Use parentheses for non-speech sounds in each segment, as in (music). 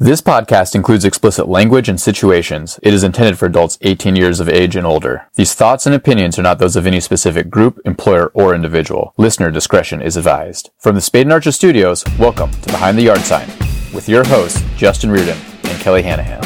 This podcast includes explicit language and situations. It is intended for adults 18 years of age and older. These thoughts and opinions are not those of any specific group, employer, or individual. Listener discretion is advised. From the Spade and Archer Studios, welcome to Behind the Yard Sign with your hosts, Justin Reardon and Kelly Hanahan.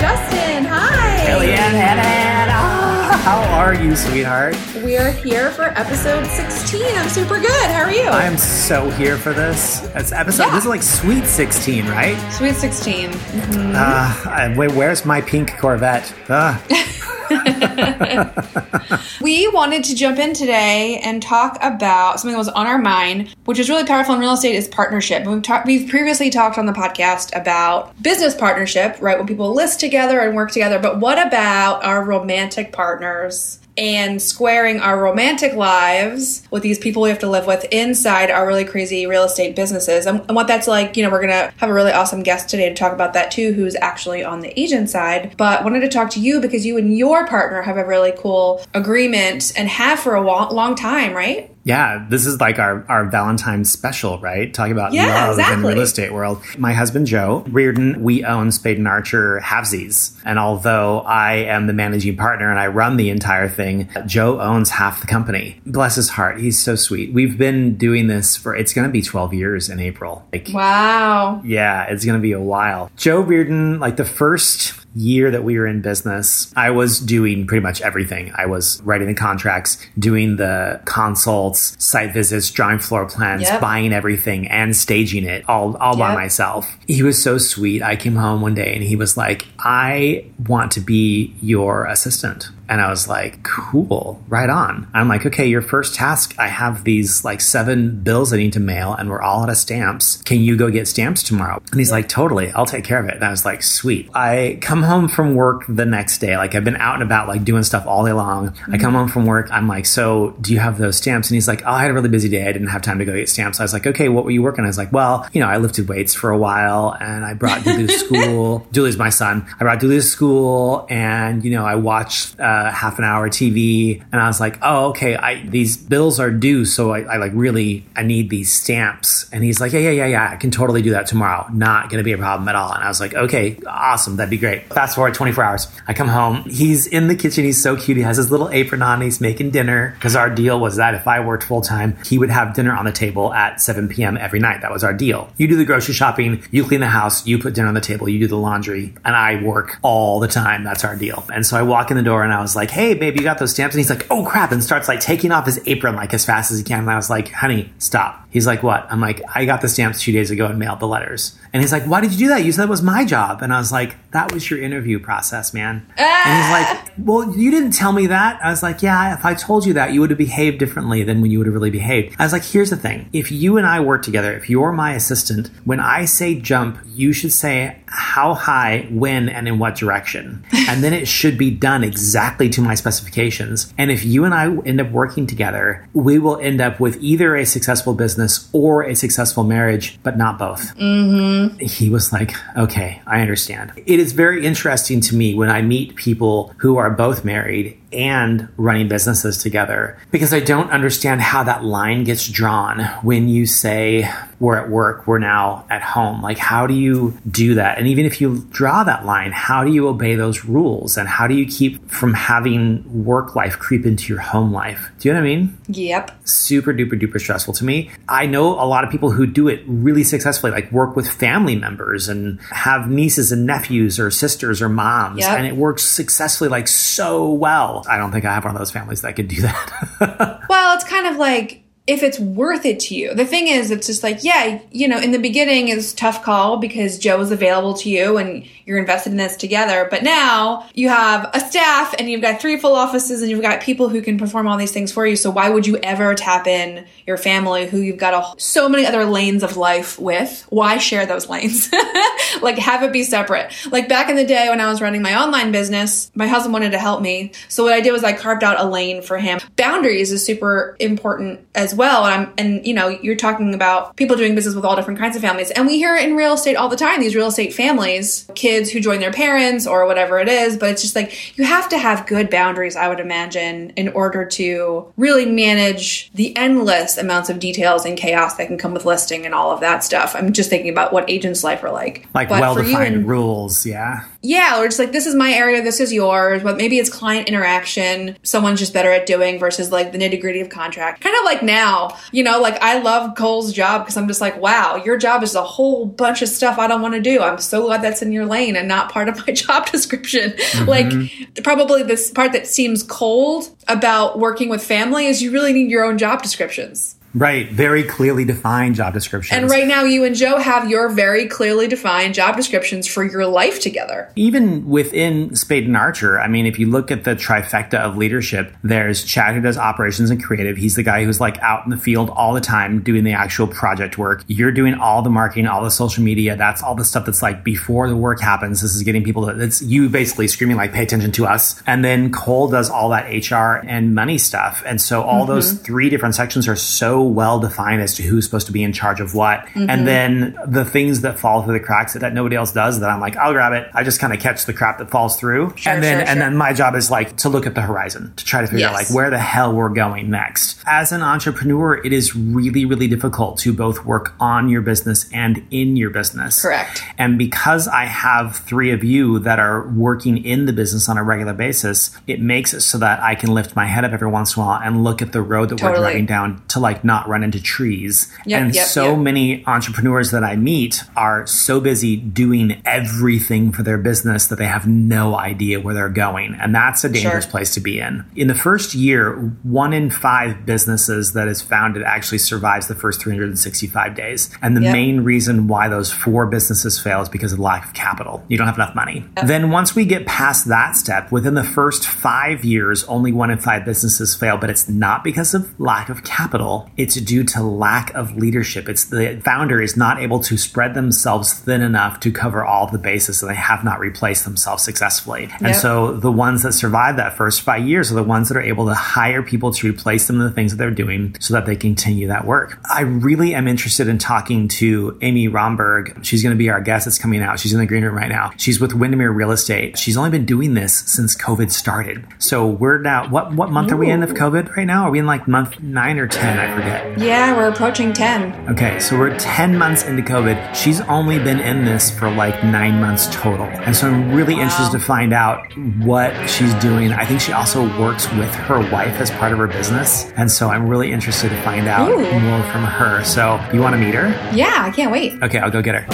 Justin, hi. Kellyanne Hanahan. Ah, (laughs) how are you, sweetheart? We are here for episode 16. I'm super good. How are you? I'm so here for this. It's episode. Yeah. This is like Sweet 16, right? Sweet 16. Mhm. Uh, wait, where's my pink Corvette? Ah, (laughs) (laughs) We wanted to jump in today and talk about something that was on our mind, which is really powerful in real estate is partnership. We've talked we've previously talked on the podcast about business partnership, right? When people list together and work together. But what about our romantic partners? And squaring our romantic lives with these people we have to live with inside our really crazy real estate businesses. And, and what that's like, you know, we're gonna have a really awesome guest today to talk about that too, who's actually on the agent side. But wanted to talk to you because you and your partner have a really cool agreement and have for a long time, right? Yeah, this is like our, our Valentine's special, right? Talking about Yeah, love in the real estate world. My husband, Joe Reardon, we own Spade and Archer Halvesies. And although I am the managing partner and I run the entire thing, Joe owns half the company. Bless his heart. He's so sweet. We've been doing this for, it's going to be 12 years in April. Like, Wow. Yeah, it's going to be a while. Joe Reardon, like the first year that we were in business, I was doing pretty much everything. I was writing the contracts, doing the consults, site visits, drawing floor plans, Yep. buying everything and staging it all, all by myself. He was so sweet. I came home one day and he was like, I want to be your assistant. And I was like, cool, right on. I'm like, okay, your first task, I have these like seven bills I need to mail and we're all out of stamps. Can you go get stamps tomorrow? And he's like, totally, I'll take care of it. And I was like, sweet. I come home from work the next day. Like I've been out and about, like doing stuff all day long. I come home from work. I'm like, so do you have those stamps? And he's like, oh, I had a really busy day. I didn't have time to go get stamps. I was like, okay, what were you working on? I was like, well, you know, I lifted weights for a while and I brought Julie to (laughs) school. Julie's my son. I brought Julie to school and, you know, I watched uh, half an hour TV and I was like, oh, okay, I, these bills are due. So I, I like really, I need these stamps. And he's like, yeah, yeah, yeah, yeah, I can totally do that tomorrow. Not going to be a problem at all. And I was like, okay, awesome. That'd be great. Fast forward 24 hours. I come home. He's in the kitchen. He's so cute. He has his little apron on. He's making dinner because our deal was that if I worked full time, he would have dinner on the table at 7 p.m. every night. That was our deal. You do the grocery shopping, you clean the house, you put dinner on the table, you do the laundry, and I work all the time. That's our deal. And so I walk in the door and I was like, hey, babe, you got those stamps? And he's like, oh crap, and starts like taking off his apron like as fast as he can. And I was like, honey, stop. He's like, what? I'm like, I got the stamps two days ago and mailed the letters. And he's like, why did you do that? You said it was my job. And I was like, that was your interview process, man. And he's like, ah! well, you didn't tell me that. I was like, yeah, if I told you that, you would have behaved differently than when you would have really behaved. I was like, here's the thing. If you and I work together, if you're my assistant, when I say jump, you should say how high, when, and in what direction. And then it should be done exactly to my specifications. And if you and I end up working together, we will end up with either a successful business or a successful marriage, but not both mm-hmm. he was like, okay, I understand. It is very interesting to me when I meet people who are both married and running businesses together because I don't understand how that line gets drawn when you say we're at work, we're now at home. Like, how do you do that? And even if you draw that line, how do you obey those rules? And how do you keep from having work life creep into your home life? Do you know what I mean? Yep. super duper duper stressful to me. I know a lot of people who do it really successfully, like work with family members and have nieces and nephews or sisters or moms, Yep. and it works successfully, like so well. I don't think I have one of those families that could do that. (laughs) Well, it's kind of like if it's worth it to you. The thing is, it's just like, yeah, you know, in the beginning it's a tough call because Joe is available to you and you're invested in this together. But now you have a staff and you've got three full offices and you've got people who can perform all these things for you. So why would you ever tap in your family who you've got a, so many other lanes of life with? Why share those lanes? (laughs) like have it be separate. Like back in the day when I was running my online business, my husband wanted to help me. So what I did was I carved out a lane for him. Boundaries is super important as well. And I'm, and you know, you're talking about people doing business with all different kinds of families. And we hear it in real estate all the time, these real estate families, kids who join their parents or whatever it is. But it's just like, you have to have good boundaries, I would imagine, in order to really manage the endless amounts of details and chaos that can come with listing and all of that stuff. I'm just thinking about what agents' life are like. Like well defined rules, yeah. Yeah, or just like this is my area, this is yours, but maybe it's client interaction, someone's just better at doing versus like the nitty gritty of contract. Kind of like now, you know, like I love Cole's job because I'm just like, wow, your job is a whole bunch of stuff I don't want to do. I'm so glad that's in your lane and not part of my (laughs) job description. Mm-hmm. Like, probably this part that seems cold about working with family is you really need your own job descriptions. Right. Very clearly defined job descriptions. And right now, you and Joe have your very clearly defined job descriptions for your life together. even within Spade and Archer, I mean, if you look at the trifecta of leadership, there's Chad who does operations and creative. He's the guy who's like out in the field all the time doing the actual project work. You're doing all the marketing, all the social media. That's all the stuff that's like before the work happens. This is getting people to, it's you basically screaming like, pay attention to us. And then Cole does all that HR and money stuff. And so all mm-hmm. those three different sections are so well defined as to who's supposed to be in charge of what. And mm-hmm. then the things that fall through the cracks that, that nobody else does that I'm like, I'll grab it. I just kind of catch the crap that falls through. Sure, and then sure, and sure. then my job is like to look at the horizon, to try to figure out like where the hell we're going next. As an entrepreneur, it is really, really difficult to both work on your business and in your business. Correct. And because I have three of you that are working in the business on a regular basis, it makes it so that I can lift my head up every once in a while and look at the road that we're driving down to like not run into trees. Yep, and yep, so yep. many entrepreneurs that I meet are so busy doing everything for their business that they have no idea where they're going. And that's a dangerous Sure. place to be in. In the first year, one in five businesses that is founded actually survives the first 365 days. And the main reason why those four businesses fail is because of lack of capital. You don't have enough money. Then once we get past that step, within the first five years, only one in five businesses fail, but it's not because of lack of capital. It's due to lack of leadership. It's the founder is not able to spread themselves thin enough to cover all the bases, and they have not replaced themselves successfully. And so the ones that survive that first five years are the ones that are able to hire people to replace them in the things that they're doing so that they continue that work. I really am interested in talking to Amy Romberg. She's going to be our guest that's coming out. She's in the green room right now. She's with Windermere Real Estate. She's only been doing this since COVID started. So we're now, what, what month are we in of COVID right now? Are we in like month nine or 10? I forget. Yeah, we're approaching 10. Okay, so we're 10 months into COVID. She's only been in this for like nine months total. And so I'm really interested to find out what she's doing. I think she also works with her wife as part of her business. And so I'm really interested to find out Ooh. more from her. So you want to meet her? Yeah, I can't wait. Okay, I'll go get her.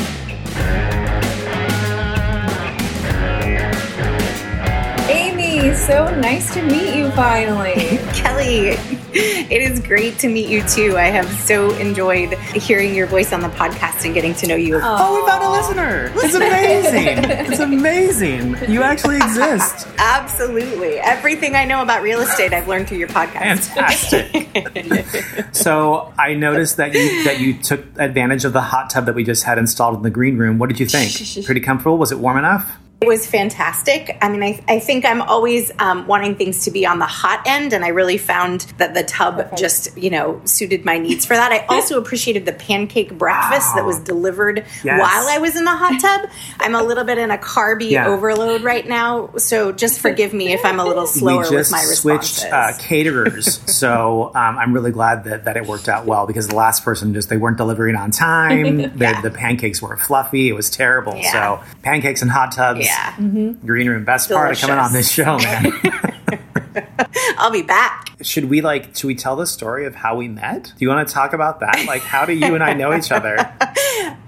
Amy, so nice to meet you finally. (laughs) Kelly, (laughs) it is great to meet you too. I have so enjoyed hearing your voice on the podcast and getting to know you. Oh, we found a listener. It's amazing. it's amazing. You actually exist. (laughs) Absolutely. Everything I know about real estate, I've learned through your podcast. Fantastic. (laughs) so I noticed that you that you took advantage of the hot tub that we just had installed in the green room. What did you think? Pretty comfortable? Was it warm enough? It was fantastic. I mean, I, I think I'm always um, wanting things to be on the hot end, and I really found that the tub just, you know, suited my needs for that. I (laughs) also appreciated the pancake breakfast that was delivered Yes. while I was in the hot tub. (laughs) I'm a little bit in a carby Yeah. overload right now, so just forgive me if I'm a little slower we with my responses. switched uh, caterers, (laughs) so um, I'm really glad that, that it worked out well because the last person just they weren't delivering on time. The- Yeah. the, pancakes weren't fluffy. It was terrible. Yeah. So pancakes and hot tubs. Yeah, mm-hmm. Green room, best part of coming on this show, man. (laughs) I'll be back. should we like? Should we tell the story of how we met? Do you want to talk about that? Like, how do you and I know each other? (laughs)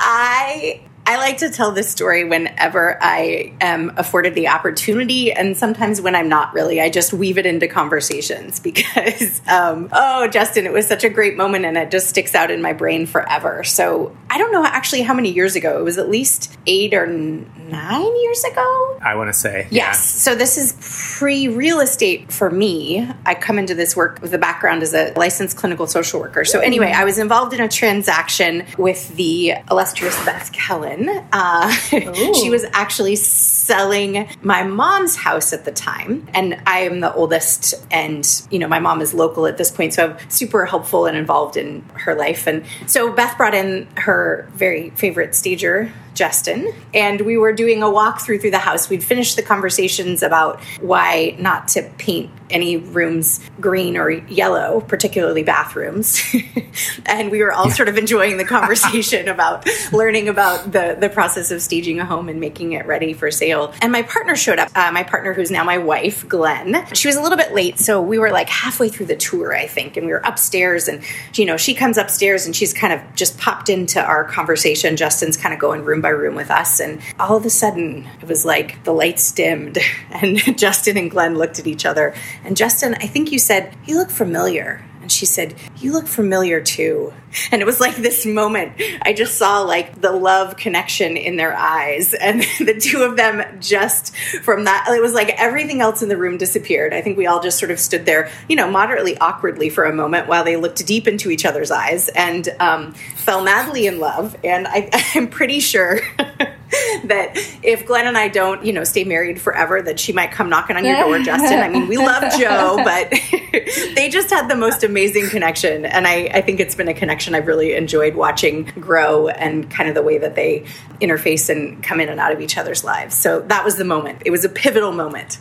I I like to tell this story whenever I am afforded the opportunity, and sometimes when I'm not really, I just weave it into conversations (laughs) because, um, oh, Justin, it was such a great moment, and it just sticks out in my brain forever. So I don't know actually how many years ago. It was at least eight or nine years ago. I want to say. Yes. So this is pre real estate for me. I come into this work with a background as a licensed clinical social worker. So anyway, I was involved in a transaction with the illustrious Beth Kellen. Uh, (laughs) she was actually selling my mom's house at the time, and I am the oldest, and you know my mom is local at this point, so I'm super helpful and involved in her life. And so Beth brought in her very favorite stager Justin, and we were doing a walkthrough through the house. We'd finished the conversations about why not to paint any rooms green or yellow, particularly bathrooms. (laughs) and we were all sort of enjoying the conversation (laughs) about learning about the, the process of staging a home and making it ready for sale. And my partner showed up, uh, my partner, who's now my wife, Glenn. She was a little bit late, so we were like halfway through the tour, I think, and we were upstairs. And, you know, she comes upstairs and she's kind of just popped into our conversation. Justin's kind of going room by room with us. And all of a sudden, it was like the lights dimmed, (laughs) and Justin and Glenn looked at each other. And Justin, I think you said, You look familiar. And she said, You look familiar too. (laughs) And it was like this moment. I just saw like the love connection in their eyes. (laughs) And the two of them just from that, it was like everything else in the room disappeared. I think we all just sort of stood there, you know, moderately awkwardly for a moment while they looked deep into each other's eyes and um, fell madly in love. And I, (laughs) I'm pretty sure. (laughs) that if Glenn and I don't, you know, stay married forever, that she might come knocking on your door, Justin. I mean, we love Joe, (laughs) but (laughs) they just had the most amazing connection. And I, I think it's been a connection I've really enjoyed watching grow and kind of the way that they interface and come in and out of each other's lives. So that was the moment. It was a pivotal moment.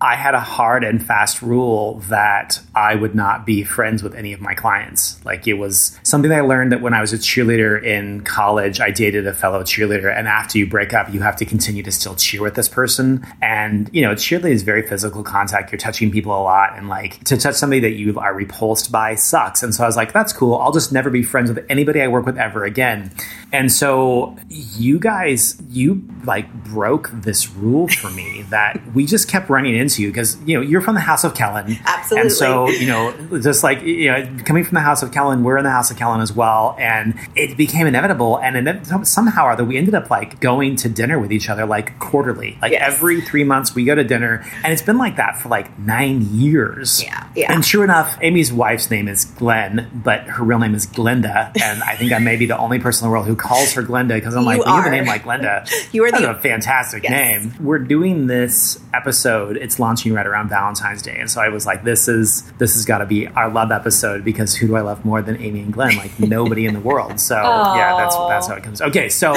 I had a hard and fast rule that I would not be friends with any of my clients. Like it was something I learned that when I was a cheerleader in college, I dated a fellow cheerleader. And after you break up, you have to continue to still cheer with this person. And, you know, cheerleading is very physical contact. You're touching people a lot. And like to touch somebody that you are repulsed by sucks. And so I was like, that's cool. I'll just never be friends with anybody I work with ever again. And so you guys, you like broke this rule for me that we just kept running into you because, you know, you're from the House of Kellen. Absolutely. And so, you know, just like, you know, coming from the House of Kellen, we're in the House of Kellen as well. And it became inevitable. And somehow or other, we ended up like going to dinner with each other like quarterly. Like Yes. every three months we go to dinner. And it's been like that for like nine years. Yeah, yeah. And sure enough, Amy's wife's name is Glenn, but her real name is Glenda. And I think I may be the only person in the world who calls her Glenda because I'm like, You you have a name like Glenda. (laughs) You are the- a fantastic Yes. name. We're doing this episode. It's launching right around Valentine's Day, and so I was like, this is this has got to be our love episode because who do I love more than Amy and Glenn? Like nobody in the world. So (laughs) yeah, that's that's how it comes. Okay, so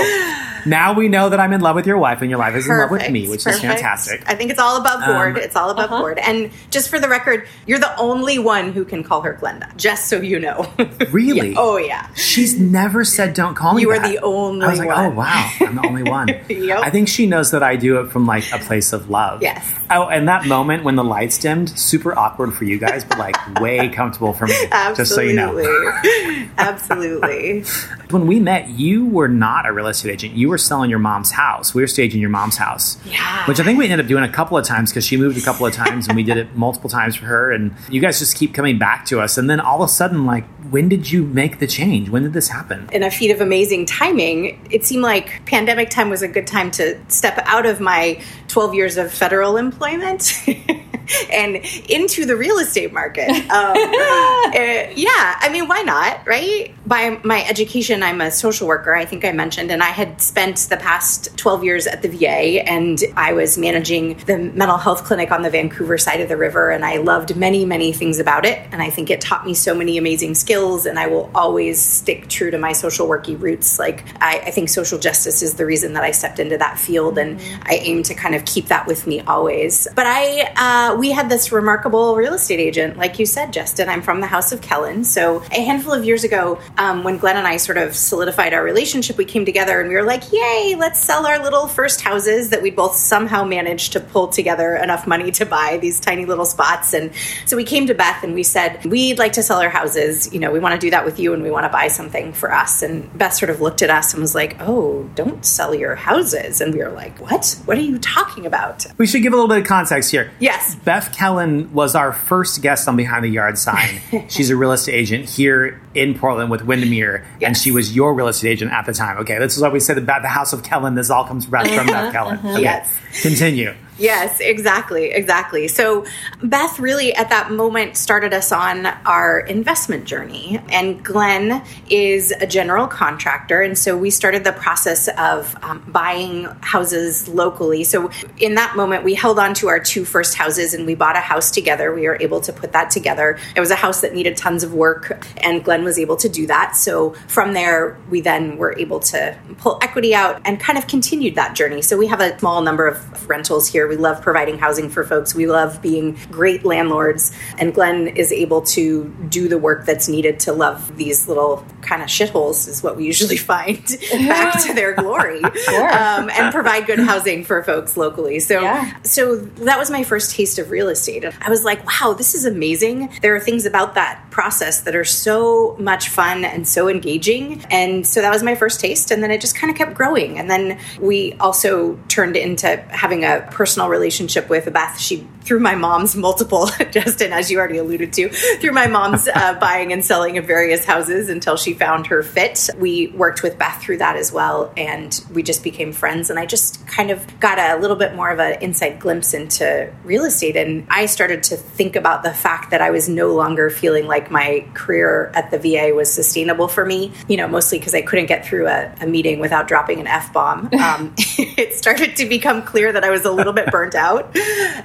now we know that I'm in love with your wife, and your wife is in love with me, which Perfect. is fantastic. I think it's all above board. Um, it's all above board. And just for the record, you're the only one who can call her Glenda. Just so you know. (laughs) Really? Yeah. Oh yeah. She's never said don't call me You are that." the only I was like, one. oh wow, I'm the only one. (laughs) Yep. I think she knows that I do it from like a place of love. Yes. Oh, and that moment when the lights dimmed, super awkward for you guys, but like (laughs) way comfortable for me. Absolutely. Just so you know. (laughs) Absolutely. When we met, you were not a real estate agent. You were selling your mom's house. We were staging your mom's house. Yeah. Which I think we ended up doing a couple of times because she moved a couple of times and we did it (laughs) multiple times for her. And you guys just keep coming back to us. And then all of a sudden, like, when did you make the change? When did this happen? in a feat of amazing timing, it seemed like pandemic time was a good time to step out of my 12 years of federal employment (laughs) and into the real estate market. Um, (laughs) uh, yeah, I mean, why not, right? By my education, I'm a social worker, I think I mentioned, and I had spent the past 12 years at the VA and I was managing the mental health clinic on the Vancouver side of the river, and I loved many, many things about it. And I think it taught me so many amazing skills, and I will always stick true to my social worky roots. Like, I, I think social justice is the reason that I stepped into that field, and I aim to kind of keep that with me always. But I, uh, we had this remarkable real estate agent, like you said, Justin. I'm from the House of Kellen. So a handful of years ago, um, when Glenn and I sort of solidified our relationship, we came together and we were like, yay, let's sell our little first houses that we both somehow managed to pull together enough money to buy these tiny little spots. And so we came to Beth and we said, we'd like to sell our houses. You know, we want to do that with you and we want to buy something for us. And Beth sort of looked at us and was like, oh, don't sell your houses. And we were like, what? What are you talking about? We should give a little bit of context context here. Yes. Beth Kellen was our first guest on Behind the Yard sign. (laughs) She's a real estate agent here in Portland with Windermere, and she was your real estate agent at the time. Okay, this is what we said about the House of Kellen. This all comes back from Beth uh-huh, Kellen. Uh-huh. Okay, Yes. Continue. Yes, exactly, exactly. So Beth really at that moment started us on our investment journey. And Glenn is a general contractor. And so we started the process of um, buying houses locally. So in that moment, we held on to our two first houses and we bought a house together. We were able to put that together. It was a house that needed tons of work, and Glenn was able to do that. So from there, we then were able to pull equity out and kind of continued that journey. So we have a small number of rentals here. We love providing housing for folks. We love being great landlords. And Glenn is able to do the work that's needed to love these little kind of shitholes, is what we usually (laughs) find, back to their glory (laughs) um, and provide good housing for folks locally. So, Yeah. so that was my first taste of real estate. I was like, wow, this is amazing. There are things about that process that are so much fun and so engaging. And so that was my first taste. And then it just kind of kept growing. And then we also turned into having a personal relationship with Beth. She, through my mom's multiple, (laughs) Justin, as you already alluded to, through my mom's uh, (laughs) buying and selling of various houses until she found her fit. We worked with Beth through that as well. And we just became friends. And I just kind of got a little bit more of an inside glimpse into real estate. And I started to think about the fact that I was no longer feeling like my career at the VA was sustainable for me, you know, mostly because I couldn't get through a, a meeting without dropping an F bomb. (laughs) Um, it started to become clear that I was a little bit burnt out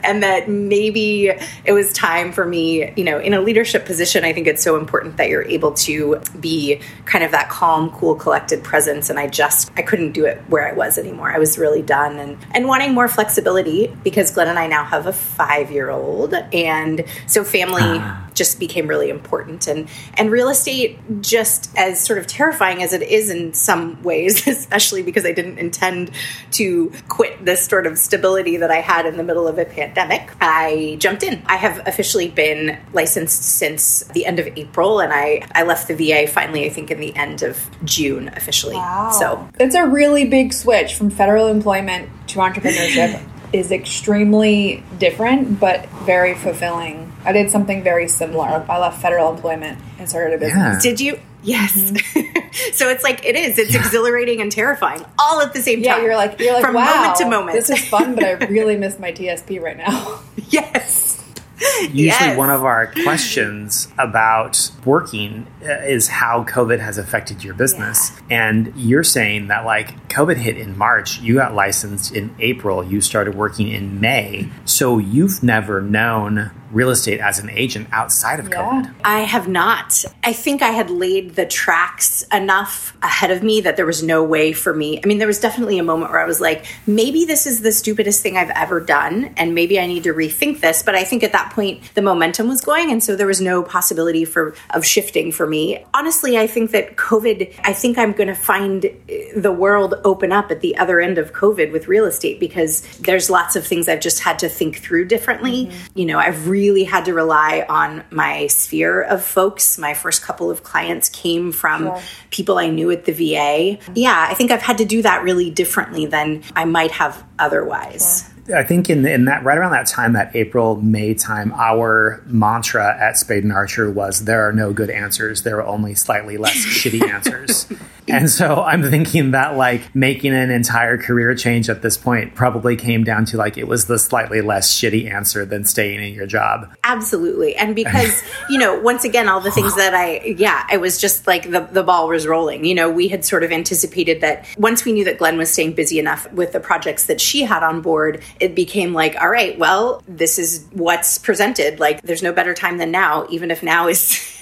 and that maybe it was time for me, you know, in a leadership position. I think it's so important that you're able to be kind of that calm, cool, collected presence. And I just, I couldn't do it where I was anymore. I was really done and, and wanting more flexibility because Glenn and I now have a five year old. And so family ah. Just became really important. And, and real estate, just as sort of terrifying as it is in some ways, (laughs) especially because I didn't intend to quit this sort of stability that I had in the middle of a pandemic, I jumped in. I have officially been licensed since the end of April, and I, I left the VA finally, I think, in the end of June officially. So it's a really big switch from federal employment to entrepreneurship (laughs) is extremely different but very fulfilling. I did something very similar. I left federal employment and started a business. Yeah. Did you? Yes. Mm-hmm. (laughs) so it's like it is. It's exhilarating and terrifying all at the same time. Yeah, you're like you're like from wow, moment to moment. This is fun, but I (laughs) really miss my TSP right now. yes. (laughs) Usually, Yes. one of our questions about working uh, is how COVID has affected your business. And you're saying that, like, COVID hit in March, you got licensed in April, you started working in May. So you've never known real estate as an agent outside of COVID. I have not. I think I had laid the tracks enough ahead of me that there was no way for me. I mean, there was definitely a moment where I was like, maybe this is the stupidest thing I've ever done, and maybe I need to rethink this. But I think at that point, the momentum was going, and so there was no possibility for of shifting for me. Honestly, I think that COVID. I think I'm going to find eh, the world open up at the other end of COVID with real estate because there's lots of things I've just had to think through differently. Mm-hmm. You know, I've really had to rely on my sphere of folks. My first couple of clients came from people I knew at the VA. Yeah, I think I've had to do that really differently than I might have otherwise. I think in, in that right around that time, that April May time, our mantra at Spade and Archer was there are no good answers. There are only slightly less shitty answers. (laughs) And so I'm thinking that like making an entire career change at this point probably came down to like it was the slightly less shitty answer than staying in your job. Absolutely. And because, (laughs) you know, once again, all the things that I, yeah, I was just like the, the ball was rolling. You know, we had sort of anticipated that once we knew that Glenn was staying busy enough with the projects that she had on board, it became like, all right, well, this is what's presented. Like, there's no better time than now, even if now is. (laughs)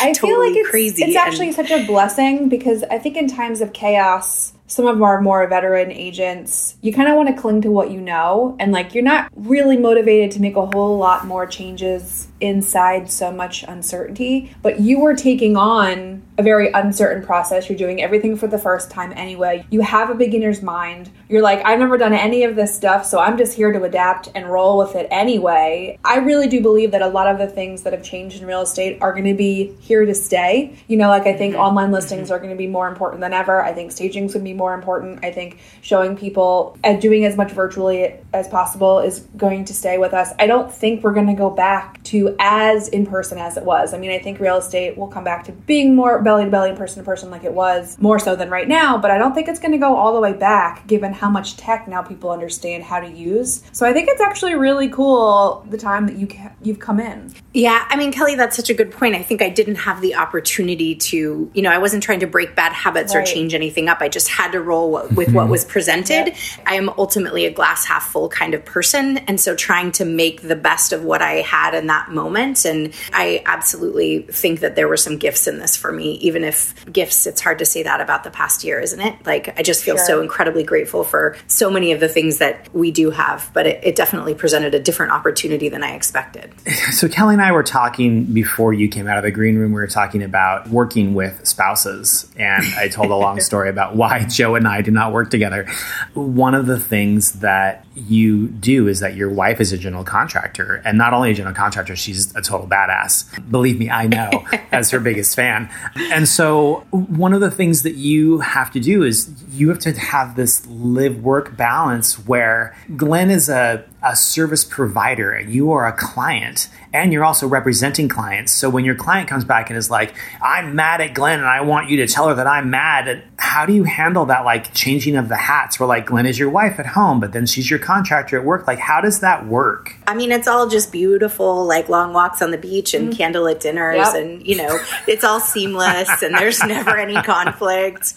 I totally (laughs) feel like it's, crazy. it's and- actually such a blessing because I think in times of chaos, some of our more veteran agents, you kind of want to cling to what you know. And like, you're not really motivated to make a whole lot more changes inside so much uncertainty, but you were taking on a very uncertain process. You're doing everything for the first time anyway. You have a beginner's mind. You're like, I've never done any of this stuff, so I'm just here to adapt and roll with it anyway. I really do believe that a lot of the things that have changed in real estate are going to be here to stay. You know, like I think mm-hmm. online listings are going to be more important than ever. I think staging is going to be more important. I think showing people and doing as much virtually as possible is going to stay with us. I don't think we're going to go back to as in person as it was. I mean, I think real estate will come back to being more belly to belly and person to person like it was more so than right now, but I don't think it's going to go all the way back given how much tech now people understand how to use. So I think it's actually really cool the time that you ca- you've come in. Yeah, I mean, Kelly, that's such a good point. I think I didn't have the opportunity to, you know, I wasn't trying to break bad habits right. or change anything up. I just had to roll with what mm-hmm. was presented. Yep. I am ultimately a glass half full kind of person. And so trying to make the best of what I had in that moment. And I absolutely think that there were some gifts in this for me, even if gifts, it's hard to say that about the past year, isn't it? Like, I just feel sure. so incredibly grateful for so many of the things that we do have, but it, it definitely presented a different opportunity than I expected. (laughs) So, Kelly and I were talking before you came out of the green room. We were talking about working with spouses, and I told a long (laughs) story about why Joe and I do not work together. One of the things that you do is that your wife is a general contractor, and not only a general contractor, she's a total badass. Believe me, I know, (laughs) as her biggest fan. And so, one of the things that you have to do is you have to have this live work balance where Glenn is a a service provider and you are a client and you're also representing clients. So when your client comes back and is like, I'm mad at Glenn and I want you to tell her that I'm mad, how do you handle that like changing of the hats where like Glenn is your wife at home, but then she's your contractor at work? Like, how does that work? I mean, it's all just beautiful, like long walks on the beach and mm-hmm. candlelit dinners, yep. and you know, it's all seamless and there's (laughs) never any conflict.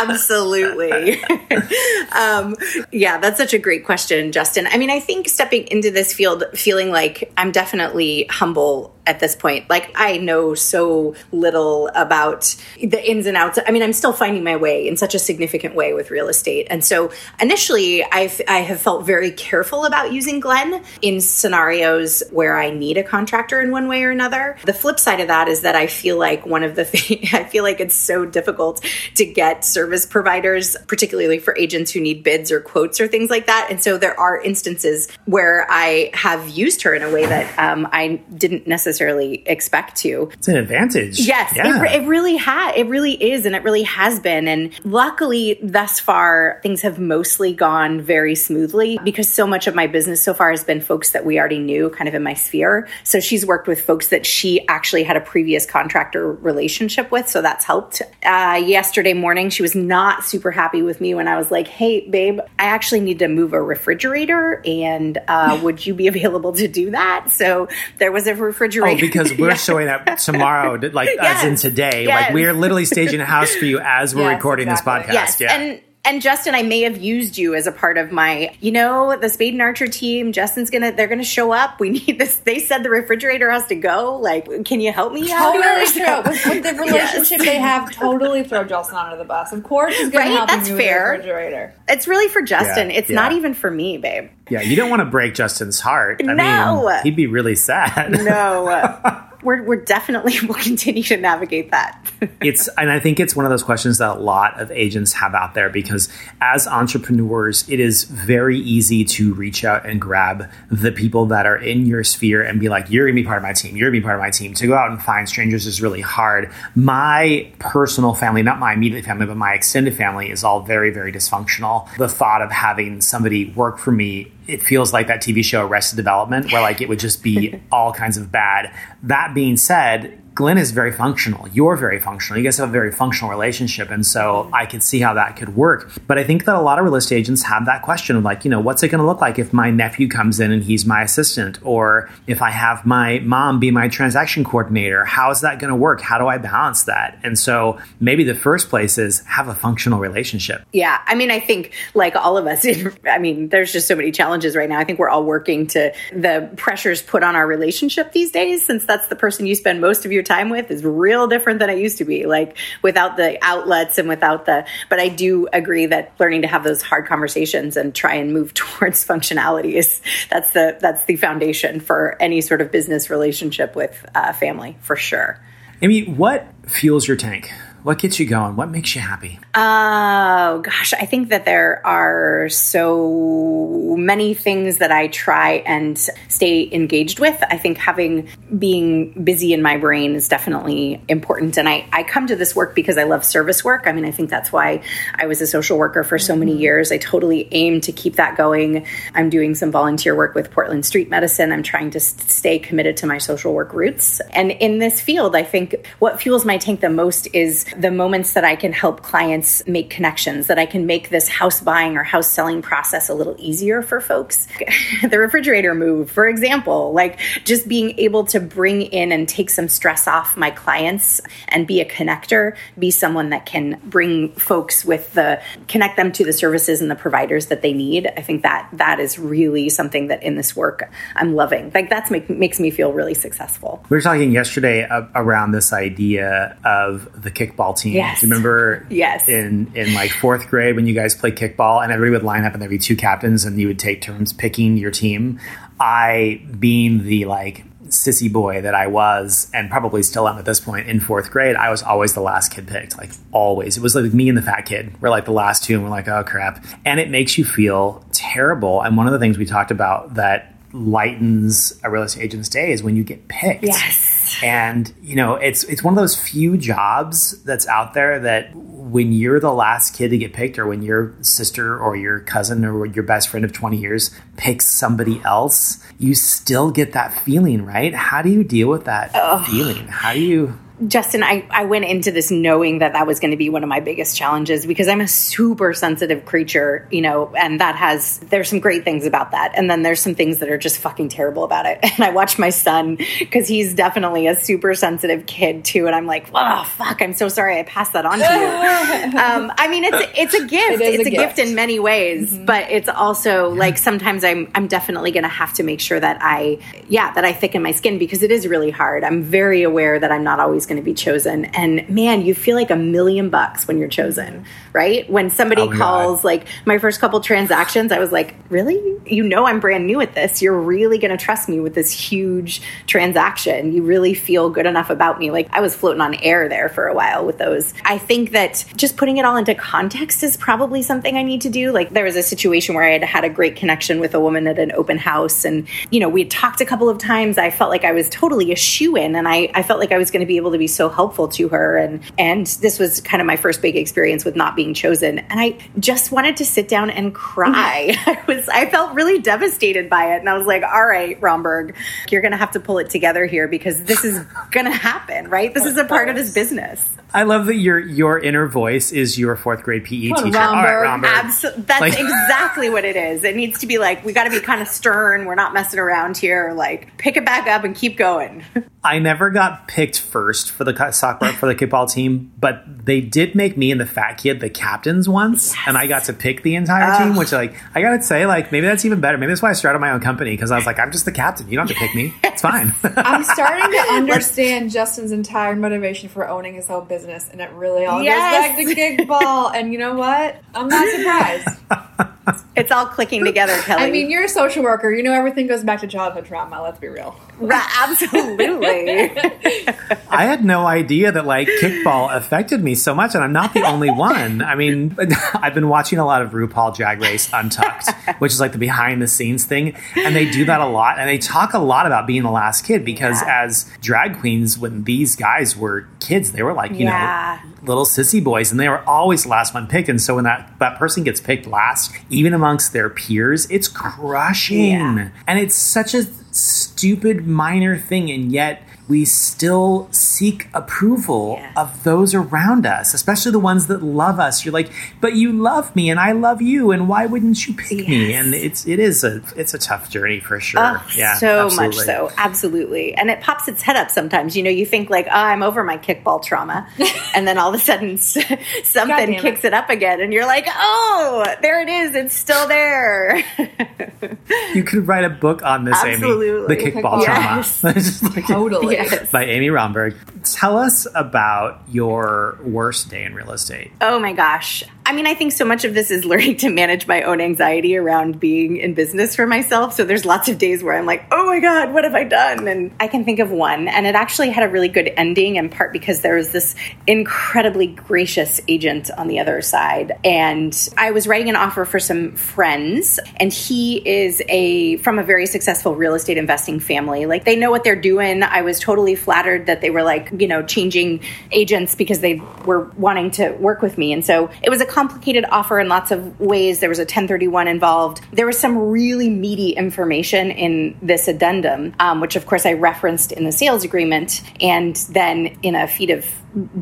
Absolutely. (laughs) um, yeah, that's such a great question, Justin. I mean, I think stepping into this field feeling like I'm definitely humble at this point. Like I know so little about the ins and outs. I mean, I'm still finding my way in such a significant way with real estate. And so initially I've, I have felt very careful about using Glenn in scenarios where I need a contractor in one way or another. The flip side of that is that I feel like one of the (laughs) things, I feel like it's so difficult to get service providers, particularly for agents who need bids or quotes or things like that. And so there are instances where I have used her in a way that um, I didn't necessarily necessarily expect to. It's an advantage. Yes, yeah. it, it really has. It really is, and it really has been. And luckily, thus far, things have mostly gone very smoothly because so much of my business so far has been folks that we already knew, kind of in my sphere. So she's worked with folks that she actually had a previous contractor relationship with, so that's helped. Uh, yesterday morning, she was not super happy with me when I was like, "Hey, babe, I actually need to move a refrigerator, and uh, (laughs) would you be available to do that?" So there was a refrigerator (laughs) Because we're yeah. showing up tomorrow, (laughs) like yes. as in today. Yes. Like we're literally staging a house for you as we're yes, recording exactly. this podcast. Yes. Yeah. And and Justin, I may have used you as a part of my, you know, the Spade and Archer team. Justin's gonna, they're gonna show up. We (laughs) need this. They said the refrigerator has to go. Like, can you help me out? Totally throw with, with, the (laughs) relationship yes. they have. Totally throw Justin under the bus. Of course, he's gonna right? help That's you fair. refrigerator. It's really for Justin. Yeah, it's yeah. not even for me, babe. Yeah, you don't want to break Justin's heart. I no. mean, he'd be really sad. No. (laughs) we're, we're definitely (laughs) will continue to navigate that. (laughs) it's and I think it's one of those questions that a lot of agents have out there because as entrepreneurs, it is very easy to reach out and grab the people that are in your sphere and be like, "You're gonna be part of my team. You're gonna be part of my team." To go out and find strangers is really hard. My personal family, not my immediate family, but my extended family, is all very very dysfunctional. The thought of having somebody work for me it feels like that TV show Arrested Development, where like it would just be (laughs) all kinds of bad. That being said, Glenn is very functional. You're very functional. You guys have a very functional relationship. And so I can see how that could work. But I think that a lot of real estate agents have that question of like, you know, what's it going to look like if my nephew comes in and he's my assistant? Or if I have my mom be my transaction coordinator, how is that going to work? How do I balance that? And so maybe the first place is have a functional relationship. Yeah. I mean, I think like all of us, (laughs) I mean, there's just so many challenges right now. I think we're all working to the pressures put on our relationship these days, since that's the person you spend most of your time with is real different than it used to be. Like without the outlets and without the, but I do agree that learning to have those hard conversations and try and move (laughs) towards functionality is that's the that's the foundation for any sort of business relationship with uh, family for sure. Amy, what fuels your tank? What gets you going? What makes you happy? Oh gosh, I think that there are so many things that I try and stay engaged with. I think having being busy in my brain is definitely important. And I, I come to this work because I love service work. I mean, I think that's why I was a social worker for so many mm-hmm. years. I totally aim to keep that going. I'm doing some volunteer work with Portland Street Medicine. I'm trying to stay committed to my social work roots. And in this field, I think what fuels my tank the most is the moments that I can help clients make connections, that I can make this house buying or house selling process a little easier for folks. (laughs) the refrigerator move, for example, like just being able to bring in and take some stress off my clients and be a connector, be someone that can bring folks with the connect them to the services and the providers that they need. I think that that is really something that in this work I'm loving. Like that's make, makes me feel really successful. We were talking yesterday around this idea of the kickball team. Yes. Do you remember yes. in in like fourth grade when you guys played kickball and everybody would line up and there'd be two captains and you would take turns picking your team. I being the like sissy boy that I was, and probably still am at this point in fourth grade, I was always the last kid picked. Like always. It was like me and the fat kid. We're like the last two, and we're like, oh crap. And it makes you feel terrible. And one of the things we talked about that lightens a real estate agent's day is when you get picked. Yes. And you know, it's it's one of those few jobs that's out there that when you're the last kid to get picked or when your sister or your cousin or your best friend of 20 years picks somebody else, you still get that feeling, right? How do you deal with that feeling? How do you Justin, I, I went into this knowing that that was going to be one of my biggest challenges because I'm a super sensitive creature, you know, and that has, there's some great things about that. And then there's some things that are just fucking terrible about it. (laughs) And I watch my son because he's definitely a super sensitive kid too. And I'm like, oh, fuck, I'm so sorry I passed that on to you. (laughs) um, I mean, it's, it's a gift. It it's a, a gift. gift. in many ways, mm-hmm. but it's also like sometimes I'm, I'm definitely going to have to make sure that I, yeah, that I thicken my skin because it is really hard. I'm very aware that I'm not always going to be chosen. And man, you feel like a million bucks when you're chosen, right? When somebody oh calls, God. like my first couple transactions, I was like, really? You know, I'm brand new at this. You're really going to trust me with this huge transaction. You really feel good enough about me. Like I was floating on air there for a while with those. I think that just putting it all into context is probably something I need to do. Like there was a situation where I had had a great connection with a woman at an open house and, you know, we had talked a couple of times. I felt like I was totally a shoe in and I, I felt like I was going to be able to be so helpful to her and and this was kind of my first big experience with not being chosen and I just wanted to sit down and cry. (laughs) I was I felt really devastated by it and I was like, "All right, Romberg, you're going to have to pull it together here because this is going to happen, right? This is a part of his business." I love that your your inner voice is your fourth grade PE on, teacher. Romberg. All right, Romberg. Absol- that's like- exactly what it is. It needs to be like we got to be kind of stern. We're not messing around here. Like pick it back up and keep going. (laughs) I never got picked first for the soccer for the kickball team, but they did make me and the fat kid the captains once, yes. and I got to pick the entire team. Which, like, I gotta say, like, maybe that's even better. Maybe that's why I started my own company because I was like, I'm just the captain. You don't have to pick me. It's fine. (laughs) I'm starting to (laughs) understand Justin's entire motivation for owning his own business, and it really all yes. goes back to kickball. and you know what? I'm not surprised. (laughs) it's all clicking together, Kelly. I mean, you're a social worker. You know everything goes back to childhood trauma. Let's be real. Right, absolutely. I had no idea that like kickball affected me so much, and I'm not the only one. I mean, (laughs) I've been watching a lot of RuPaul Drag Race Untucked, which is like the behind the scenes thing, and they do that a lot, and they talk a lot about being the last kid because yeah. as drag queens, when these guys were kids, they were like you yeah. know little sissy boys, and they were always the last one picked. And so when that that person gets picked last, even amongst their peers, it's crushing, yeah. and it's such a stupid minor thing, and yet we still seek approval yes. of those around us, especially the ones that love us. You're like, but you love me and I love you, and why wouldn't you pick yes. me? And it's it is a it's a tough journey for sure. Oh, yeah, so absolutely. much so, absolutely. And it pops its head up sometimes. You know, you think like, oh, I'm over my kickball trauma, (laughs) and then all of a sudden something kicks it. it up again, and you're like, oh, there it is, it's still there. you could write a book on this, absolutely. Amy. The kickball, kickball. trauma. Yes. (laughs) Just like- Totally. Yes. (laughs) by Amy Romberg. Tell us about your worst day in real estate. Oh my gosh. I mean, I think so much of this is (laughs) learning to manage my own anxiety around being in business for myself. So there's lots of days where I'm like, oh my God, what have I done? And I can think of one. And it actually had a really good ending in part because there was this incredibly gracious agent on the other side. And I was writing an offer for some friends, and he is a from a very successful real estate investing family. Like they know what they're doing. I was totally flattered that they were like, you know, changing agents because they were wanting to work with me. And so it was a complicated offer in lots of ways. There was a 1031 involved. There was some really meaty information in this addendum, um, which of course I referenced in the sales agreement, and then in a feat of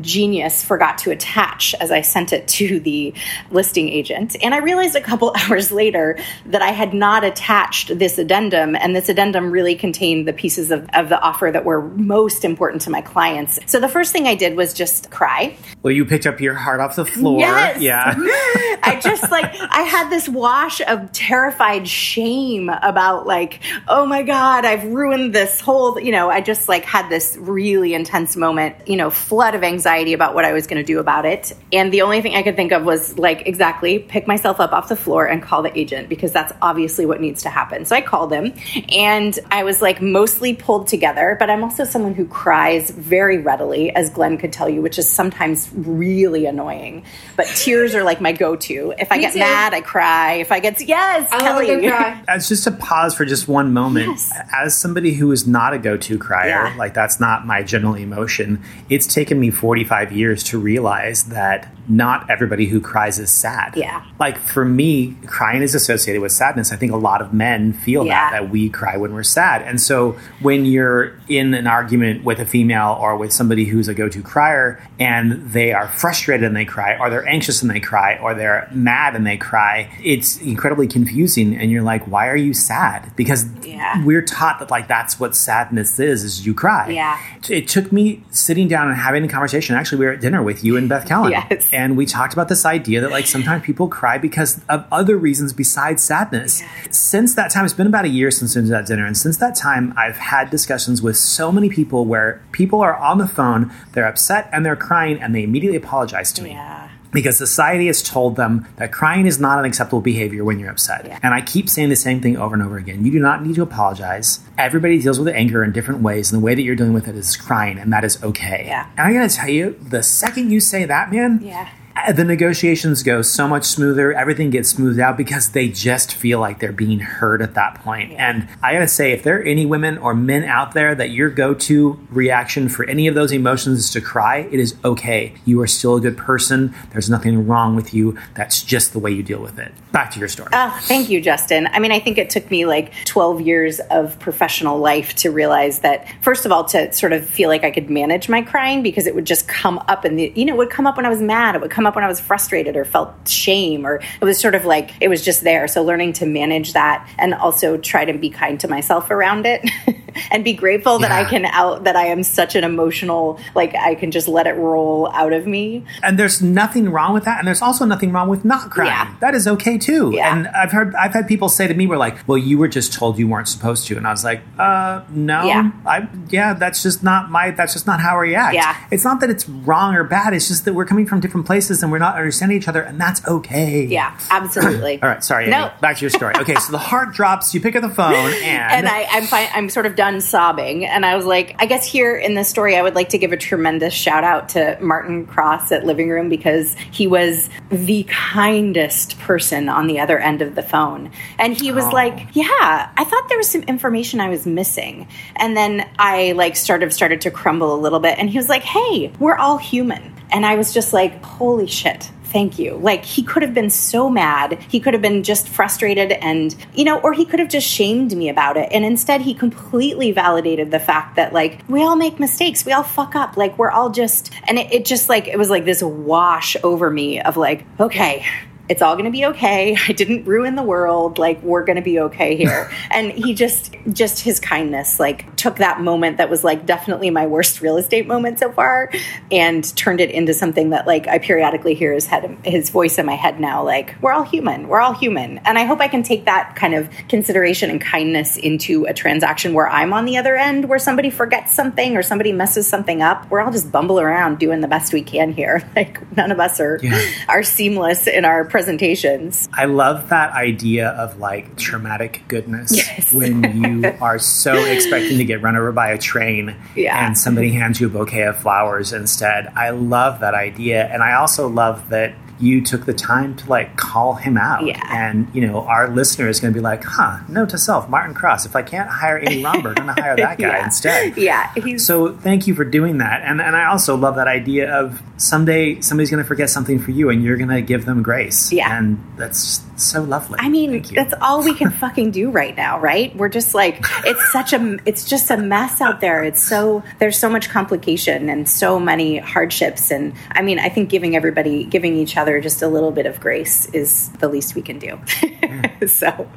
genius forgot to attach as I sent it to the listing agent. And I realized a couple (laughs) hours later that I had not attached this addendum, and this addendum really contained the pieces of, of the offer that were most important to my clients. So the first thing I did was just cry. Well, you picked up your heart off the floor. Yes. Yeah. (laughs) (laughs) I just like I had this wash of terrified shame about like, oh my god, I've ruined this whole, you know, I just like had this really intense moment, you know, flood of anxiety about what I was going to do about it. And the only thing I could think of was like exactly pick myself up off the floor and call the agent because that's obviously what needs to happen. So I called him and I was like mostly pulled together, but I'm also someone who cries very readily as Glenn could tell you, which is sometimes really annoying. But tears are like my go-to. If I Me get too. mad, I cry. If I get yes, I Kelly. good cry. (laughs) As just to pause for just one moment, Yes. as somebody who is not a go-to crier, Yeah. like that's not my general emotion. It's taken me 45 years to realize that not everybody who cries is sad. Yeah. Like for me, crying is associated with sadness. I think a lot of men feel Yeah. that that we cry when we're sad. And so when you're in an argument with a female or with somebody who's a go-to crier and they are frustrated and they cry or they're anxious and they cry or they're mad and they cry, it's incredibly confusing and you're like, "Why are you sad?" Because Yeah. we're taught that like that's what sadness is is you cry. Yeah. It took me sitting down and having a conversation. Actually, we were at dinner with you and Beth Kellen. Yes. And we talked about this idea that like sometimes people cry because of other reasons besides sadness. Since that time, it's been about a year since we went to that dinner, and since that time, I've had discussions with so many people where people are on the phone, they're upset and they're crying, and they immediately apologize to me Yeah. Because society has told them that crying is not an acceptable behavior when you're upset. Yeah. And I keep saying the same thing over and over again. You do not need to apologize. Everybody deals with anger in different ways, and the way that you're dealing with it is crying, and that is okay. Yeah. And I gotta tell you, the second you say that, man, Yeah. Uh, the negotiations go so much smoother. Everything gets smoothed out because they just feel like they're being heard at that point. And I gotta say, if there are any women or men out there that your go-to reaction for any of those emotions is to cry, it is okay. You are still a good person. There's nothing wrong with you. That's just the way you deal with it. Back to your story. Oh, thank you, Justin. I mean, I think it took me like 12 years of professional life to realize that, first of all, to sort of feel like I could manage my crying because it would just come up and, you know, it would come up when I was mad. It would come up when I was frustrated or felt shame, or it was sort of like it was just there. So learning to manage that and also try to be kind to myself around it (laughs) and be grateful that I can out, that I am such an emotional, like I can just let it roll out of me. and there's nothing wrong with that and there's also nothing wrong with not crying Yeah. that is okay too Yeah. and i've heard i've had people say to me we're like well you were just told you weren't supposed to and i was like uh no Yeah. i yeah that's just not my that's just not how i react Yeah. it's not that it's wrong or bad it's just that we're coming from different places and we're not understanding each other and that's okay Yeah, absolutely. (clears throat) all right sorry No. Amy. back to your story okay so the heart drops you pick up the phone (laughs) and, and I, I'm fine. I'm sort of done sobbing, and I was like, I guess here in this story, I would like to give a tremendous shout out to Martin Cross at Living Room because he was the kindest person on the other end of the phone, and he was oh. like, "Yeah, I thought there was some information I was missing," and then I like sort of started to crumble a little bit, and he was like, "Hey, we're all human," and I was just like, "Holy shit." Thank you. Like he could have been so mad. He could have been just frustrated and, you know, or he could have just shamed me about it. And instead he completely validated the fact that like we all make mistakes. We all fuck up. Like we're all just, and it, it just like, it was like this wash over me of like, okay, it's all going to be okay. (laughs) I didn't ruin the world. Like we're going to be okay here. (laughs) and he just, just his kindness, like took that moment that was like definitely my worst real estate moment so far and turned it into something that like I periodically hear his head, his voice in my head now. Like we're all human. We're all human. And I hope I can take that kind of consideration and kindness into a transaction where I'm on the other end, where somebody forgets something or somebody messes something up. We're all just bumble around doing the best we can here. (laughs) Like none of us are yeah. are seamless in our presentations. I love that idea of like traumatic goodness yes. when you (laughs) are so expecting to get run over by a train yeah. and somebody hands you a bouquet of flowers instead. I love that idea. And I also love that you took the time to like call him out. Yeah. And, you know, our listener is going to be like, huh, note to self, Martin Cross. If I can't hire Amy Romberg, I'm going to hire that guy (laughs) yeah. instead. Yeah. so thank you for doing that. And, and I also love that idea of someday somebody's going to forget something for you and you're going to give them grace. Yeah. And that's so lovely. I mean, that's all we can fucking do right now, right? We're just like, it's such a, it's just a mess out there. It's so, there's so much complication and so many hardships. And I mean, I think giving everybody, giving each other just a little bit of grace is the least we can do. (laughs) Mm. so,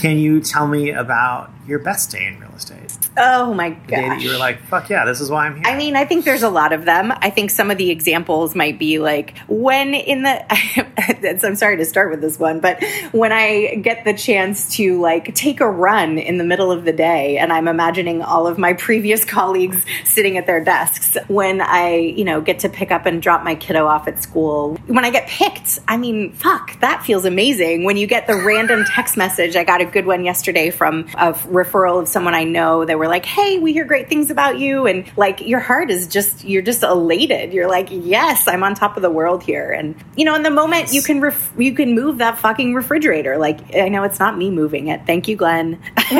can you tell me about your best day in real estate? Oh my god! Day that you were like, "Fuck yeah, this is why I'm here." I mean, I think there's a lot of them. I think some of the examples might be like when in the. (laughs) I'm sorry to start with this one, but when I get the chance to like take a run in the middle of the day, and I'm imagining all of my previous (laughs) colleagues sitting at their desks. When I, you know, get to pick up and drop my kiddo off at school. When I get picked, I mean, fuck, that feels amazing. When you get the random text (laughs) message, I got a good one yesterday from a referral of someone I know. They were like, "Hey, we hear great things about you," and like your heart is just you're just elated. You're like, "Yes, I'm on top of the world here." And you know, in the moment, you can ref- you can move that fucking refrigerator. Like I know it's not me moving it. Thank you, Glenn. (laughs)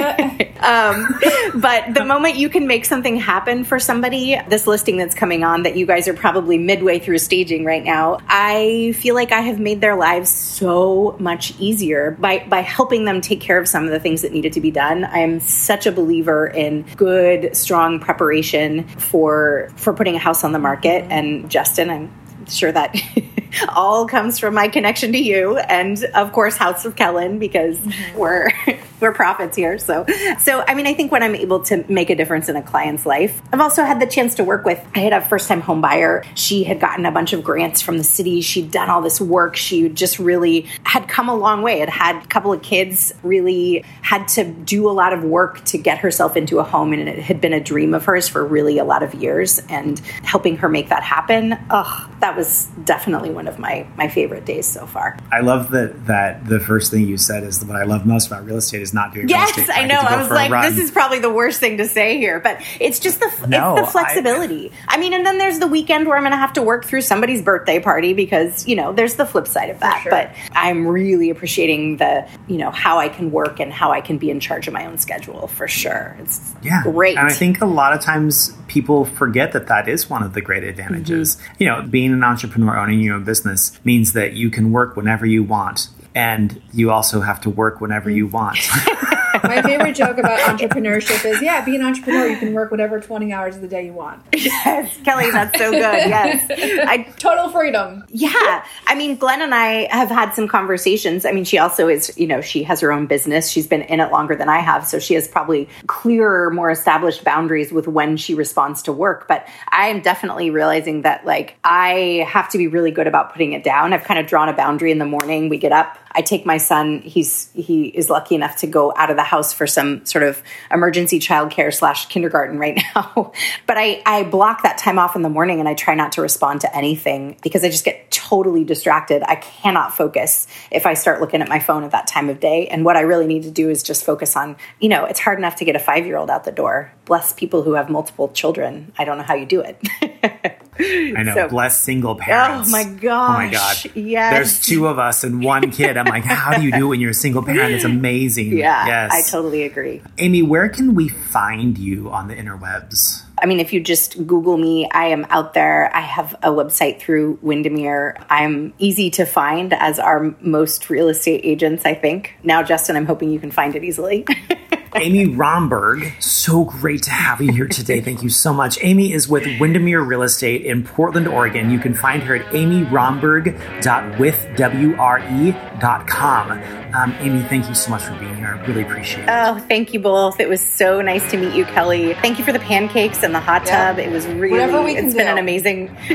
um, but the moment you can make something happen for somebody, this listing that's coming on that you guys are probably midway through staging right now, I feel like I have made their lives so much easier by by helping them take care of some of the things that needed to be done. I am such a believer in good, strong preparation for for putting a house on the market. And Justin, I'm sure that (laughs) all comes from my connection to you and of course House of Kellen because mm-hmm. we're (laughs) we're prophets here. So so I mean I think when I'm able to make a difference in a client's life. I've also had the chance to work with I had a first time home buyer. She had gotten a bunch of grants from the city. She'd done all this work. She just really had come a long way. Had had a couple of kids, really had to do a lot of work to get herself into a home and it had been a dream of hers for really a lot of years and helping her make that happen. Oh, that was definitely one of my my favorite days so far. I love that that the first thing you said is what I love most about real estate is not doing. Yes, I know. I was like, this is probably the worst thing to say here, but it's just the no, it's the flexibility. I, I, mean, and then there's the weekend where I'm going to have to work through somebody's birthday party because you know there's the flip side of that. Sure. But I'm really appreciating the you know how I can work and how I can be in charge of my own schedule for sure. It's yeah, great. And I think a lot of times people forget that that is one of the great advantages. Mm-hmm. You know, being an entrepreneur, owning your business means that you can work whenever you want and you also have to work whenever you want. (laughs) My favorite joke about entrepreneurship is yeah, be an entrepreneur. You can work whatever 20 hours of the day you want. Yes, Kelly, that's so good. Yes. I, Total freedom. Yeah. I mean, Glenn and I have had some conversations. I mean, she also is, you know, she has her own business. She's been in it longer than I have. So she has probably clearer, more established boundaries with when she responds to work. But I am definitely realizing that, like, I have to be really good about putting it down. I've kind of drawn a boundary in the morning. We get up I take my son. He's he is lucky enough to go out of the house for some sort of emergency childcare slash kindergarten right now. (laughs) but I I block that time off in the morning and I try not to respond to anything because I just get totally distracted. I cannot focus if I start looking at my phone at that time of day. And what I really need to do is just focus on you know it's hard enough to get a five year old out the door. Bless people who have multiple children. I don't know how you do it. (laughs) I know. So, bless single oh parents. Oh my gosh. Oh my god. Yes. There's two of us and one kid. I'm like, how do you do it when you're a single parent? It's amazing. (laughs) Yeah. Yes. I totally agree. Amy, where can we find you on the interwebs? I mean, if you just Google me, I am out there. I have a website through Windermere. I'm easy to find, as are most real estate agents, I think. Now, Justin, I'm hoping you can find it easily. (laughs) Amy Romberg, so great to have you here today. Thank you so much. Amy is with Windermere Real Estate in Portland, Oregon. You can find her at amyromberg.withwre.com. Um, Amy, thank you so much for being here. I really appreciate it. Oh, thank you both. It was so nice to meet you, Kelly. Thank you for the pancakes and the hot Yeah. tub. It was really, we it's been do. an amazing. (laughs)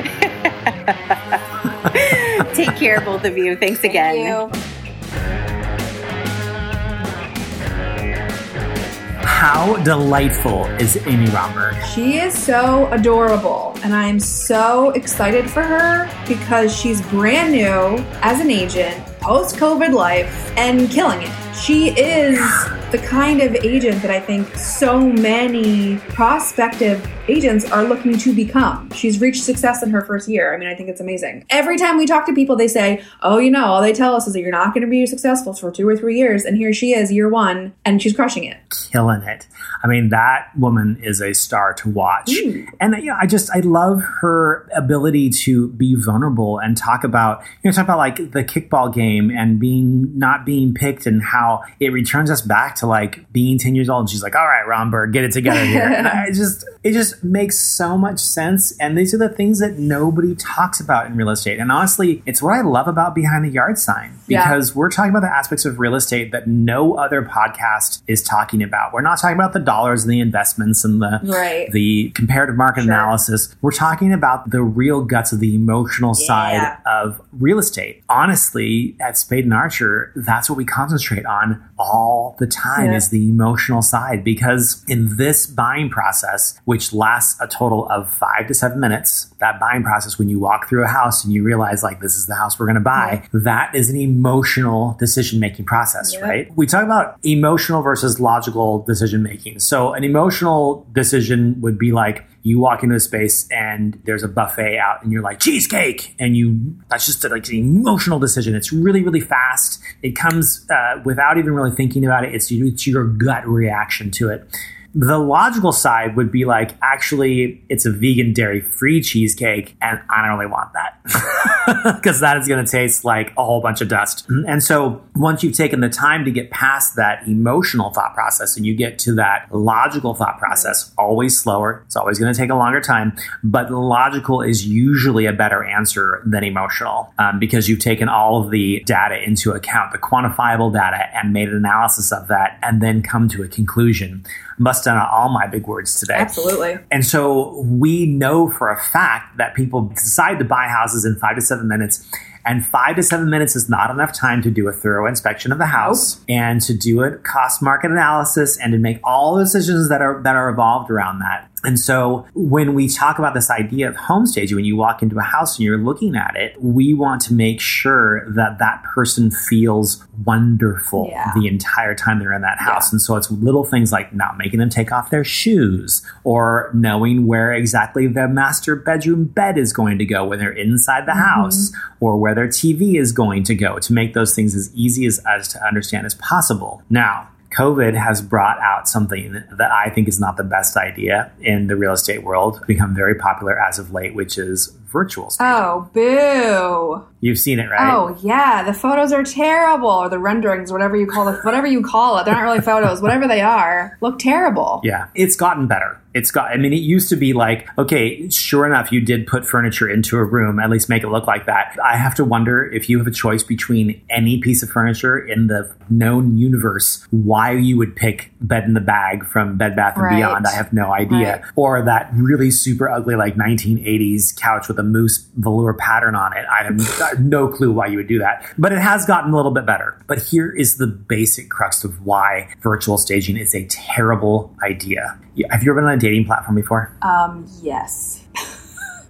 Take care, both of you. Thanks again. Thank you. How delightful is Amy Romberg? She is so adorable, and I'm so excited for her because she's brand new as an agent, post COVID life, and killing it. She is the kind of agent that I think so many prospective agents are looking to become. She's reached success in her first year. I mean, I think it's amazing. Every time we talk to people, they say, Oh, you know, all they tell us is that you're not going to be successful for two or three years. And here she is, year one, and she's crushing it. killing it. I mean, that woman is a star to watch. Mm. And you know, I just I love her ability to be vulnerable and talk about you know talk about like the kickball game and being not being picked and how it returns us back to like being 10 years old. And she's like, "All right, Romberg, get it together here." and (laughs) I just it just makes so much sense and these are the things that nobody talks about in real estate. And honestly, it's what I love about behind the yard sign Yeah. because we're talking about the aspects of real estate that no other podcast is talking about. We're not talking about the dollars and the investments and the Right. the comparative market Sure. analysis. We're talking about the real guts of the emotional side of real estate. Honestly, at Spade and Archer, that's what we concentrate on all the time Yeah. is the emotional side because in this buying process, which lasts a total of five to seven minutes, that buying process when you walk through a house and you realize like this is the house we're going to buy, that is an emotional decision making process, Yeah. right? We talk about emotional versus logical decision making. So an emotional decision would be like you walk into a space and there's a buffet out and you're like cheesecake and you that's just like an emotional decision it's really really fast it comes uh, without even really thinking about it it's, it's your gut reaction to it the logical side would be like actually it's a vegan dairy free cheesecake and i don't really want that. (laughs) Because that is going to taste like a whole bunch of dust. And so once you've taken the time to get past that emotional thought process and you get to that logical thought process always slower. It's always going to take a longer time but logical is usually a better answer than emotional um, because you've taken all of the data into account the quantifiable data and made an analysis of that and then come to a conclusion must done all my big words today Absolutely. and so we know for a fact that people decide to buy houses in five to seven minutes. And five to seven minutes is not enough time to do a thorough inspection of the house and to do a cost market analysis and to make all the decisions that are that are evolved around that. And so when we talk about this idea of home staging, when you walk into a house and you're looking at it, we want to make sure that that person feels wonderful Yeah. the entire time they're in that house. And so it's little things like not making them take off their shoes or knowing where exactly the master bedroom bed is going to go when they're inside the mm-hmm. house or where their TV is going to go to make those things as easy as, as to understand as possible. Now, COVID has brought out something that I think is not the best idea in the real estate world, become very popular as of late, which is virtual. space. Oh, boo. You've seen it, right? Oh yeah, the photos are terrible, or the renderings, whatever you call it, whatever you call it. They're not really photos, (laughs) whatever they are, look terrible. Yeah, it's gotten better. It's got, I mean, it used to be like, okay, sure enough, you did put furniture into a room, at least make it look like that. I have to wonder if you have a choice between any piece of furniture in the known universe, why you would pick Bed in the Bag from Bed Bath and Right. Beyond. I have no idea. Right. Or that really super ugly, like 1980s couch with a moose velour pattern on it. I have no clue why you would do that. But it has gotten a little bit better. But here is the basic crux of why virtual staging is a terrible idea. Have you ever been on a dating platform before? Um, yes. (laughs)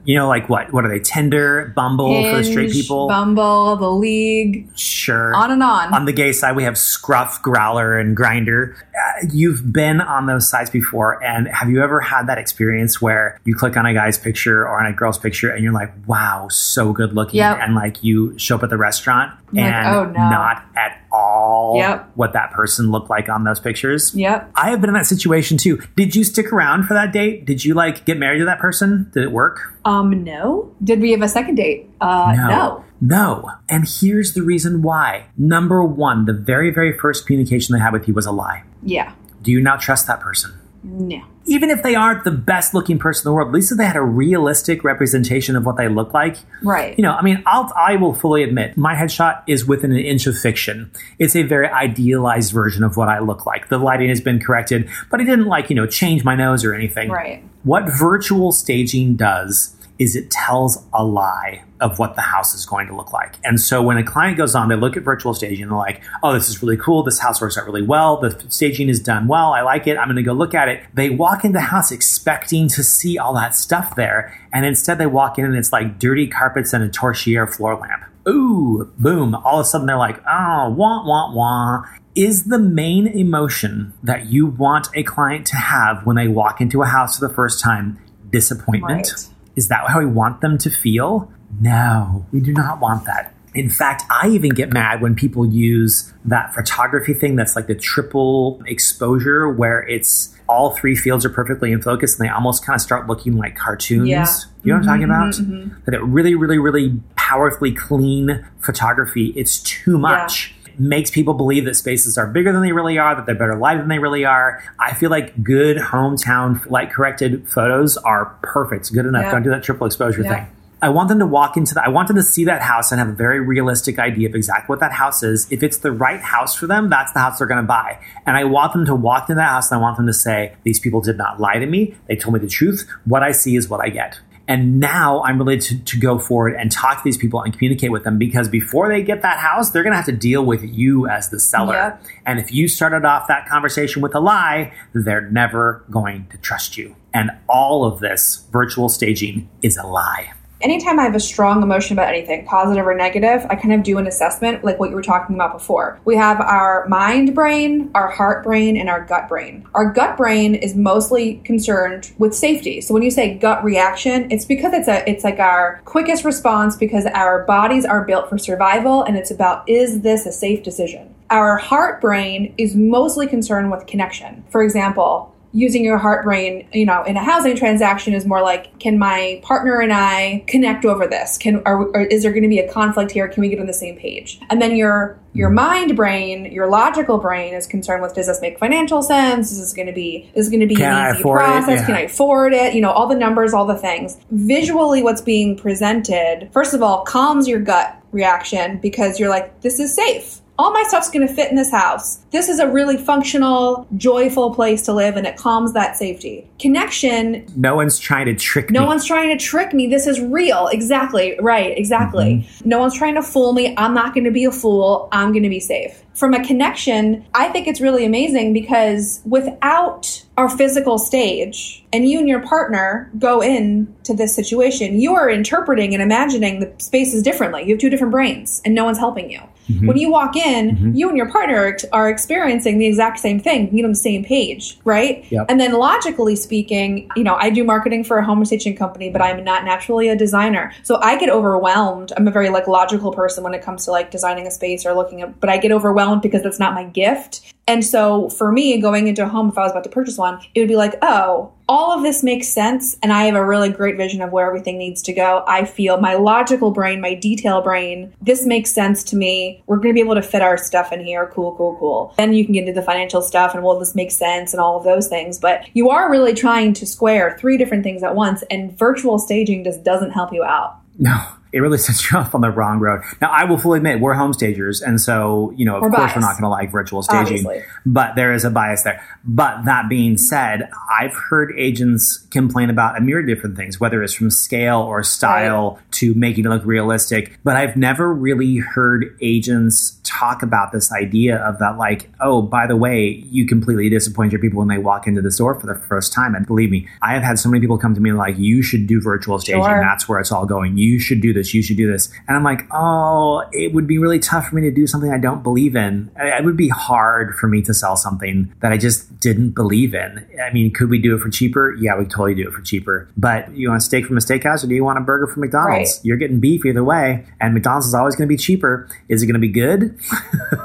You know, like what? What are they? Tinder, Bumble for the straight people? Bumble, the League, sure. on and on. on the gay side, we have Scruff, Growler, and Grindr. Uh, you've been on those sites before, and have you ever had that experience where you click on a guy's picture or on a girl's picture, and you're like, "Wow, so good looking," Yep. and like you show up at the restaurant like, and "Oh, no." not at all Yep. what that person looked like on those pictures. Yep. I have been in that situation too. Did you stick around for that date? Did you like get married to that person? Did it work? Um, no. Did we have a second date? Uh, no. No. And here's the reason why. Number one, the very, very first communication they had with you was a lie. Yeah. do you now trust that person? No. Even if they aren't the best looking person in the world, at least if they had a realistic representation of what they look like. Right. You know, I mean, I'll, I will fully admit my headshot is within an inch of fiction. It's a very idealized version of what I look like. The lighting has been corrected, but I didn't like, you know, change my nose or anything. Right. What virtual staging does is it tells a lie of what the house is going to look like. And so when a client goes on, they look at virtual staging and they're like, oh, this is really cool. This house works out really well. The staging is done well. I like it. I'm going to go look at it. They walk in the house expecting to see all that stuff there. And instead they walk in and it's like dirty carpets and a torchère floor lamp. Ooh, boom. All of a sudden they're like, oh, wah, wah, wah. Is the main emotion that you want a client to have when they walk into a house for the first time disappointment? Right. Is that how we want them to feel? No, we do not want that. In fact, I even get mad when people use that photography thing that's like the triple exposure where it's all three fields are perfectly in focus and they almost kind of start looking like cartoons. Yeah. You know what I'm talking mm-hmm, about? Mm-hmm. That it really, really, really powerfully clean photography. It's too much. Makes people believe that spaces are bigger than they really are, that they're better light than they really are. I feel like good hometown light corrected photos are perfect, good enough. Yeah. Don't do that triple exposure Yeah. thing. I want them to walk into that. I want them to see that house and have a very realistic idea of exactly what that house is. If it's the right house for them, that's the house they're going to buy. And I want them to walk into that house and I want them to say, these people did not lie to me. They told me the truth. What I see is what I get. And now I'm ready to, to go forward and talk to these people and communicate with them because before they get that house, they're going to have to deal with you as the seller. Yep. And if you started off that conversation with a lie, they're never going to trust you. And all of this virtual staging is a lie. Anytime I have a strong emotion about anything, positive or negative, I kind of do an assessment like what you were talking about before. We have our mind brain, our heart brain, and our gut brain. Our gut brain is mostly concerned with safety. So when you say gut reaction, it's because it's a it's like our quickest response because our bodies are built for survival and it's about is this a safe decision? Our heart brain is mostly concerned with connection. For example, using your heart brain, you know, in a housing transaction is more like, can my partner and I connect over this? Can are, or is there going to be a conflict here? Can we get on the same page? And then your your mind brain, your logical brain is concerned with does this make financial sense? Is this going to be is going to be Can an easy process? Yeah. Can I afford it? You know, all the numbers, all the things. Visually, what's being presented, first of all, calms your gut reaction because you're like, this is safe. All my stuff's going to fit in this house. This is a really functional, joyful place to live, and it calms that safety. Connection No one's trying to trick no me. No one's trying to trick me. This is real. Exactly. Right. Exactly. Mm-hmm. No one's trying to fool me. I'm not going to be a fool. I'm going to be safe. From a connection, I think it's really amazing because without our physical stage and you and your partner go in to this situation, you are interpreting and imagining the spaces differently. You have two different brains and no one's helping you. Mm-hmm. When you walk in, mm-hmm. you and your partner are, are experiencing the exact same thing, you on the same page, right? Yep. And then logically speaking, you know, I do marketing for a home staging company, but I'm not naturally a designer. So I get overwhelmed. I'm a very like logical person when it comes to like designing a space or looking at, but I get overwhelmed because that's not my gift. And so for me, going into a home, if I was about to purchase one, it would be like, oh, all of this makes sense. And I have a really great vision of where everything needs to go. I feel my logical brain, my detail brain, this makes sense to me. We're going to be able to fit our stuff in here. Cool, cool, cool. Then you can get into the financial stuff and, well, this makes sense and all of those things. But you are really trying to square three different things at once. And virtual staging just doesn't help you out. No, it really (laughs) sets you off on the wrong road. Now, I will fully admit we're home stagers, and so you know, of We're course, we're not going to like virtual staging. Obviously. But there is a bias there. But that being said, I've heard agents complain about a myriad of different things, whether it's from scale or style to making it look realistic. But I've never really heard agents talk about this idea of that, like, oh, by the way, you completely disappoint your people when they walk into the store for the first time. And believe me, I have had so many people come to me like, you should do virtual staging. Sure. That's where it's all going. You should do this. You should do this. And I'm like, oh, it would be really tough for me to do something I don't believe in. It would be hard for me to sell something that I just didn't believe in. I mean, could we do it for cheaper? Yeah, we totally do it for cheaper. But you want a steak from a steakhouse or do you want a burger from McDonald's? Right. You're getting beef either way. And McDonald's is always going to be cheaper. Is it going to be good?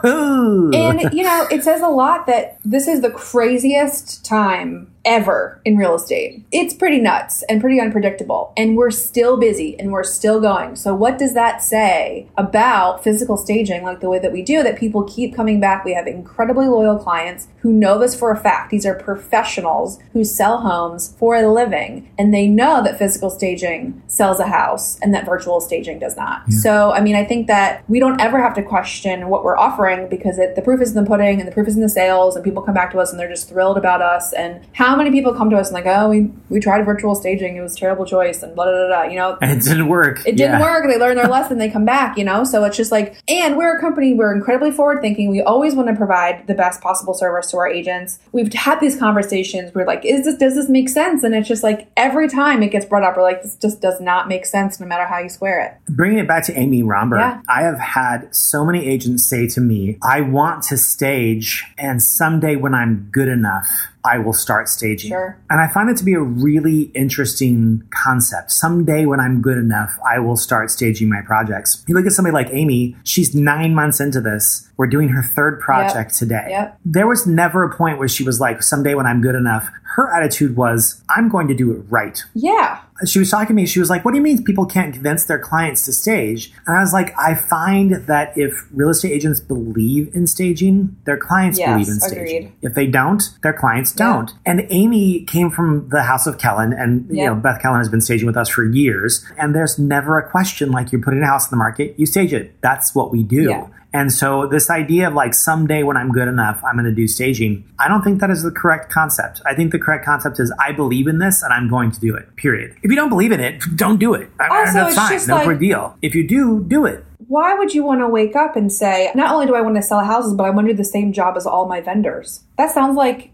(laughs) And you know, it says a lot that this is the craziest time ever in real estate. It's pretty nuts and pretty unpredictable. And we're still busy and we're still going. So, what does that say about physical staging, like the way that we do, that people keep coming back? We have incredibly loyal clients who know this for a fact. These are professionals who sell homes for a living and they know that physical staging sells a house and that virtual staging does not. Yeah. So, I mean, I think that we don't ever have to question what we're offering because it, the proof is in the pudding and the proof is in the sales and people come back to us and they're just thrilled about us. And how many people come to us and like, oh, we, we tried virtual staging. It was a terrible choice and blah, blah, blah, blah you know. And it didn't work. It didn't yeah. work. They learn their lesson. They come back, you know. So it's just like, and we're a company, we're incredibly forward thinking. We always want to provide the best possible service to our agents. We've had these conversations. We're like, is this, does this make sense? And it's just like every time it gets brought up, we're like, this just does not make sense no matter how you square it. Bringing it back to Amy Romberg, yeah. I have had so many agents say to me, I want to stage, and someday when I'm good enough, I will start staging. Sure. And I find it to be a really interesting concept. Someday when I'm good enough, I will start staging my projects. You look at somebody like Amy, she's nine months into this. We're doing her third project yep. today. Yep. There was never a point where she was like, someday when I'm good enough. Her attitude was, I'm going to do it right. Yeah she was talking to me. She was like, "What do you mean people can't convince their clients to stage?" And I was like, "I find that if real estate agents believe in staging, their clients yes, believe in staging. Agreed. If they don't, their clients don't." Yeah. And Amy came from the House of Kellen, and yeah. you know Beth Kellen has been staging with us for years. And there's never a question like you're putting a house in the market, you stage it. That's what we do. Yeah. And so this idea of like someday when I'm good enough, I'm going to do staging, I don't think that is the correct concept. I think the correct concept is I believe in this and I'm going to do it. Period. If you don't believe in it, don't do it. Also, That's fine. No like, big deal. If you do, do it. Why would you want to wake up and say, not only do I want to sell houses, but I want to do the same job as all my vendors? That sounds like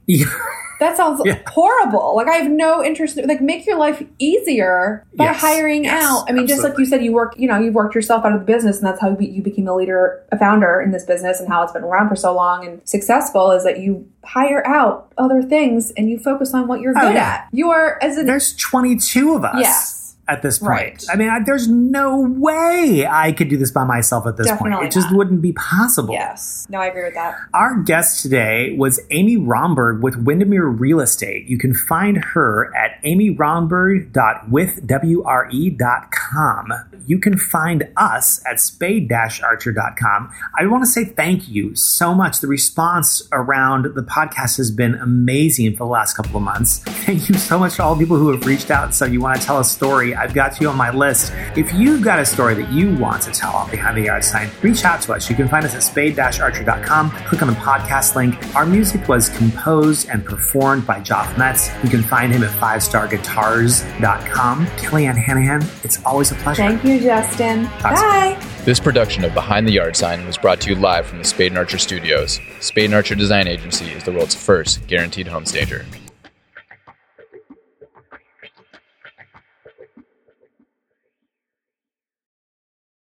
that sounds (laughs) yeah. horrible. Like I have no interest. In, like make your life easier by yes. hiring yes. out. I mean, Absolutely. just like you said, you work. You know, you've worked yourself out of the business, and that's how you became a leader, a founder in this business, and how it's been around for so long and successful. Is that you hire out other things and you focus on what you're oh, good yeah. at. You are as a there's 22 of us. Yes at this point. Right. I mean, I, there's no way I could do this by myself at this Definitely point. It just wouldn't be possible. Yes. No, I agree with that. Our guest today was Amy Romberg with Windermere Real Estate. You can find her at amyromberg.withwre.com. You can find us at spade-archer.com. I want to say thank you so much. The response around the podcast has been amazing for the last couple of months. (laughs) Thank you so much to all the people who have reached out and said you want to tell a story. I've got you on my list. If you've got a story that you want to tell on Behind the Yard Sign, reach out to us. You can find us at spade-archer.com. Click on the podcast link. Our music was composed and performed by Joff Metz. You can find him at fivestarguitars.com. Kellyanne Hanahan, it's always a pleasure. Thank you, Justin. Talk Bye. This production of Behind the Yard Sign was brought to you live from the Spade and Archer Studios. Spade and Archer Design Agency is the world's first guaranteed home stager.